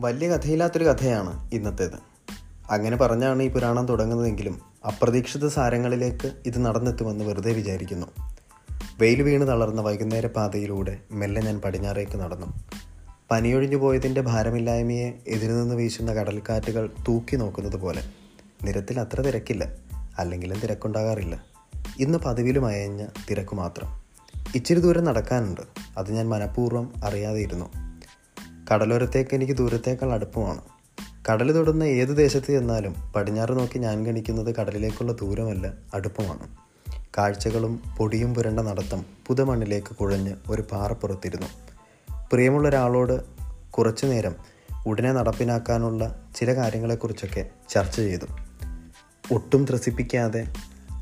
വലിയ കഥയില്ലാത്തൊരു കഥയാണ് ഇന്നത്തേത്. അങ്ങനെ പറഞ്ഞാണ് ഈ പുരാണം തുടങ്ങുന്നതെങ്കിലും അപ്രതീക്ഷിത സാരങ്ങളിലേക്ക് ഇത് നടന്നെത്തുമെന്ന് വെറുതെ വിചാരിക്കുന്നു. വെയിൽ വീണ് തളർന്ന വൈകുന്നേര പാതയിലൂടെ മെല്ലെ ഞാൻ പടിഞ്ഞാറേക്ക് നടന്നു. പനിയൊഴിഞ്ഞു പോയതിന്റെ ഭാരമില്ലായ്മയെ എതിരു നിന്ന് വീശുന്ന കടൽക്കാറ്റുകൾ തൂക്കി നോക്കുന്നത് പോലെ. നിരത്തിൽ അത്ര തിരക്കില്ല. അല്ലെങ്കിലും തിരക്കുണ്ടാകാറില്ല. ഇന്ന് പതിവിലും അയഞ്ഞ തിരക്ക് മാത്രം. ഇച്ചിരി ദൂരം നടക്കാനുണ്ട്. അത് ഞാൻ മനഃപൂർവം അറിയാതെ ഇരുന്നു കടലോരത്തേക്ക് എനിക്ക് ദൂരത്തേക്കാൾ അടുപ്പമാണ്. കടൽ തൊടുന്ന ഏത് ദേശത്ത് ചെന്നാലും പടിഞ്ഞാറ് നോക്കി ഞാൻ ഗണിക്കുന്നത് കടലിലേക്കുള്ള ദൂരമല്ല അടുപ്പമാണ്. കാഴ്ചകളും പൊടിയും പുരണ്ട നടത്തം പുതുമണ്ണിലേക്ക് കുഴഞ്ഞ് ഒരു പാറപ്പുറത്തിരുന്നു പ്രിയമുള്ള ഒരാളോട് കുറച്ചു നേരം ഉടനെ നടപ്പിലാക്കാനുള്ള ചില കാര്യങ്ങളെക്കുറിച്ചൊക്കെ ചർച്ച ചെയ്തു. ഒട്ടും ത്രസിപ്പിക്കാതെ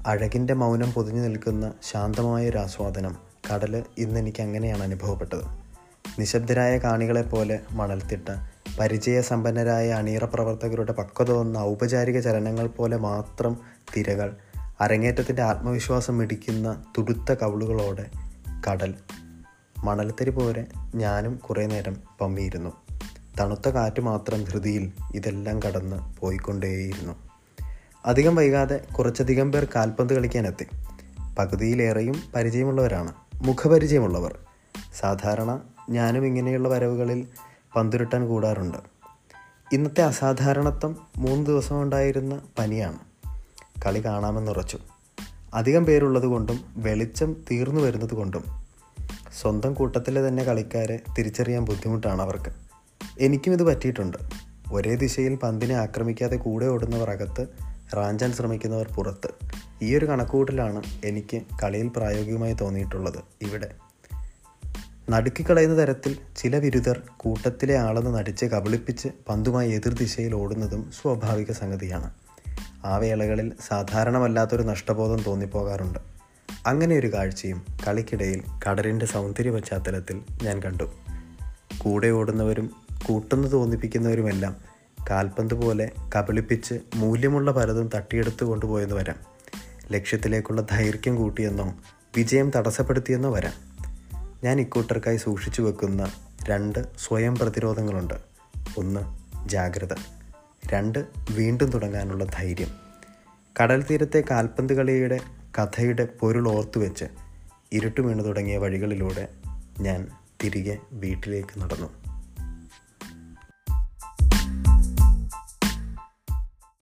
അഴകിന്റെ മൗനം പൊതിഞ്ഞു നിൽക്കുന്ന ശാന്തമായ ഒരു ആസ്വാദനം കടൽ ഇന്ന് എനിക്ക് അങ്ങനെയാണ് അനുഭവപ്പെട്ടത്. നിശബ്ദരായ കാണികളെപ്പോലെ മണൽത്തിട്ട പരിചയസമ്പന്നരായ അണിയറ പ്രവർത്തകരുടെ പക്വത വന്ന ഔപചാരിക ചലനങ്ങൾ പോലെ മാത്രം തിരകൾ അരങ്ങേറ്റത്തിന്റെ ആത്മവിശ്വാസം ഇടിക്കുന്ന തുടുത്ത കവിളുകളോടെ കടൽ. മണൽത്തരി പോലെ ഞാനും കുറേ നേരം പമ്മിയിരുന്നു തണുത്ത കാറ്റ് മാത്രം ധൃതിയിൽ ഇതെല്ലാം കടന്ന് പോയിക്കൊണ്ടേയിരുന്നു. അധികം വൈകാതെ കുറച്ചധികം പേർ കാൽപന്ത് കളിക്കാനെത്തി. പകുതിയിലേറെയും പരിചയമുള്ളവരാണ്. മുഖപരിചയമുള്ളവർ. സാധാരണ ഞാനും ഇങ്ങനെയുള്ള വരവുകളിൽ പന്തുരുട്ടാൻ കൂടാറുണ്ട്. ഇന്നത്തെ അസാധാരണത്വം മൂന്ന് ദിവസം ഉണ്ടായിരുന്ന പനിയാണ്. കളി കാണാമെന്നുറച്ചു. അധികം പേരുള്ളത് കൊണ്ടും വെളിച്ചം തീർന്നു വരുന്നത് കൊണ്ടും സ്വന്തം കൂട്ടത്തിലെ തന്നെ കളിക്കാരെ തിരിച്ചറിയാൻ ബുദ്ധിമുട്ടാണ് അവർക്ക്. എനിക്കും ഇത് പറ്റിയിട്ടുണ്ട്. ഒരേ ദിശയിൽ പന്തിനെ ആക്രമിക്കാതെ കൂടെ ഓടുന്നവർ അകത്ത് റാഞ്ചാൻ ശ്രമിക്കുന്നവർ പുറത്ത്. ഈ ഒരു കണക്കുകൂട്ടലാണ് എനിക്ക് കളിയിൽ പ്രായോഗികമായി തോന്നിയിട്ടുള്ളത് ഇവിടെ. നടുക്കിക്കളയുന്ന തരത്തിൽ ചില വിരുദ്ധർ കൂട്ടത്തിലെ ആളെന്ന് നടിച്ച് കബളിപ്പിച്ച് പന്തുമായി എതിർദിശയിൽ ഓടുന്നതും സ്വാഭാവിക സംഗതിയാണ്. ആ വേളകളിൽ സാധാരണമല്ലാത്തൊരു നഷ്ടബോധം തോന്നിപ്പോകാറുണ്ട്. അങ്ങനെ ഒരു കാഴ്ചയും കളിക്കിടയിൽ കടലിന്റെ സൗന്ദര്യ പശ്ചാത്തലത്തിൽ ഞാൻ കണ്ടു. കൂടെ ഓടുന്നവരും കൂട്ടെന്ന് തോന്നിപ്പിക്കുന്നവരുമെല്ലാം കാൽപന്ത് പോലെ കബളിപ്പിച്ച് മൂല്യമുള്ള പലതും തട്ടിയെടുത്തു കൊണ്ടുപോയെന്ന് വരാം. ലക്ഷ്യത്തിലേക്കുള്ള ദൈർഘ്യം കൂട്ടിയെന്നോ വിജയം തടസ്സപ്പെടുത്തിയെന്നോ വരാം. ഞാൻ ഇക്കൂട്ടർക്കായി സൂക്ഷിച്ചു വെക്കുന്ന രണ്ട് സ്വയം പ്രതിരോധങ്ങളുണ്ട്. ഒന്ന് ജാഗ്രത. രണ്ട് വീണ്ടും തുടങ്ങാനുള്ള ധൈര്യം. കടൽ തീരത്തെ കാൽപന്ത് കളിയുടെ കഥയുടെ പൊരുൾ ഓർത്തുവെച്ച് ഇരുട്ട് വീണു തുടങ്ങിയ വഴികളിലൂടെ ഞാൻ തിരികെ വീട്ടിലേക്ക് നടന്നു.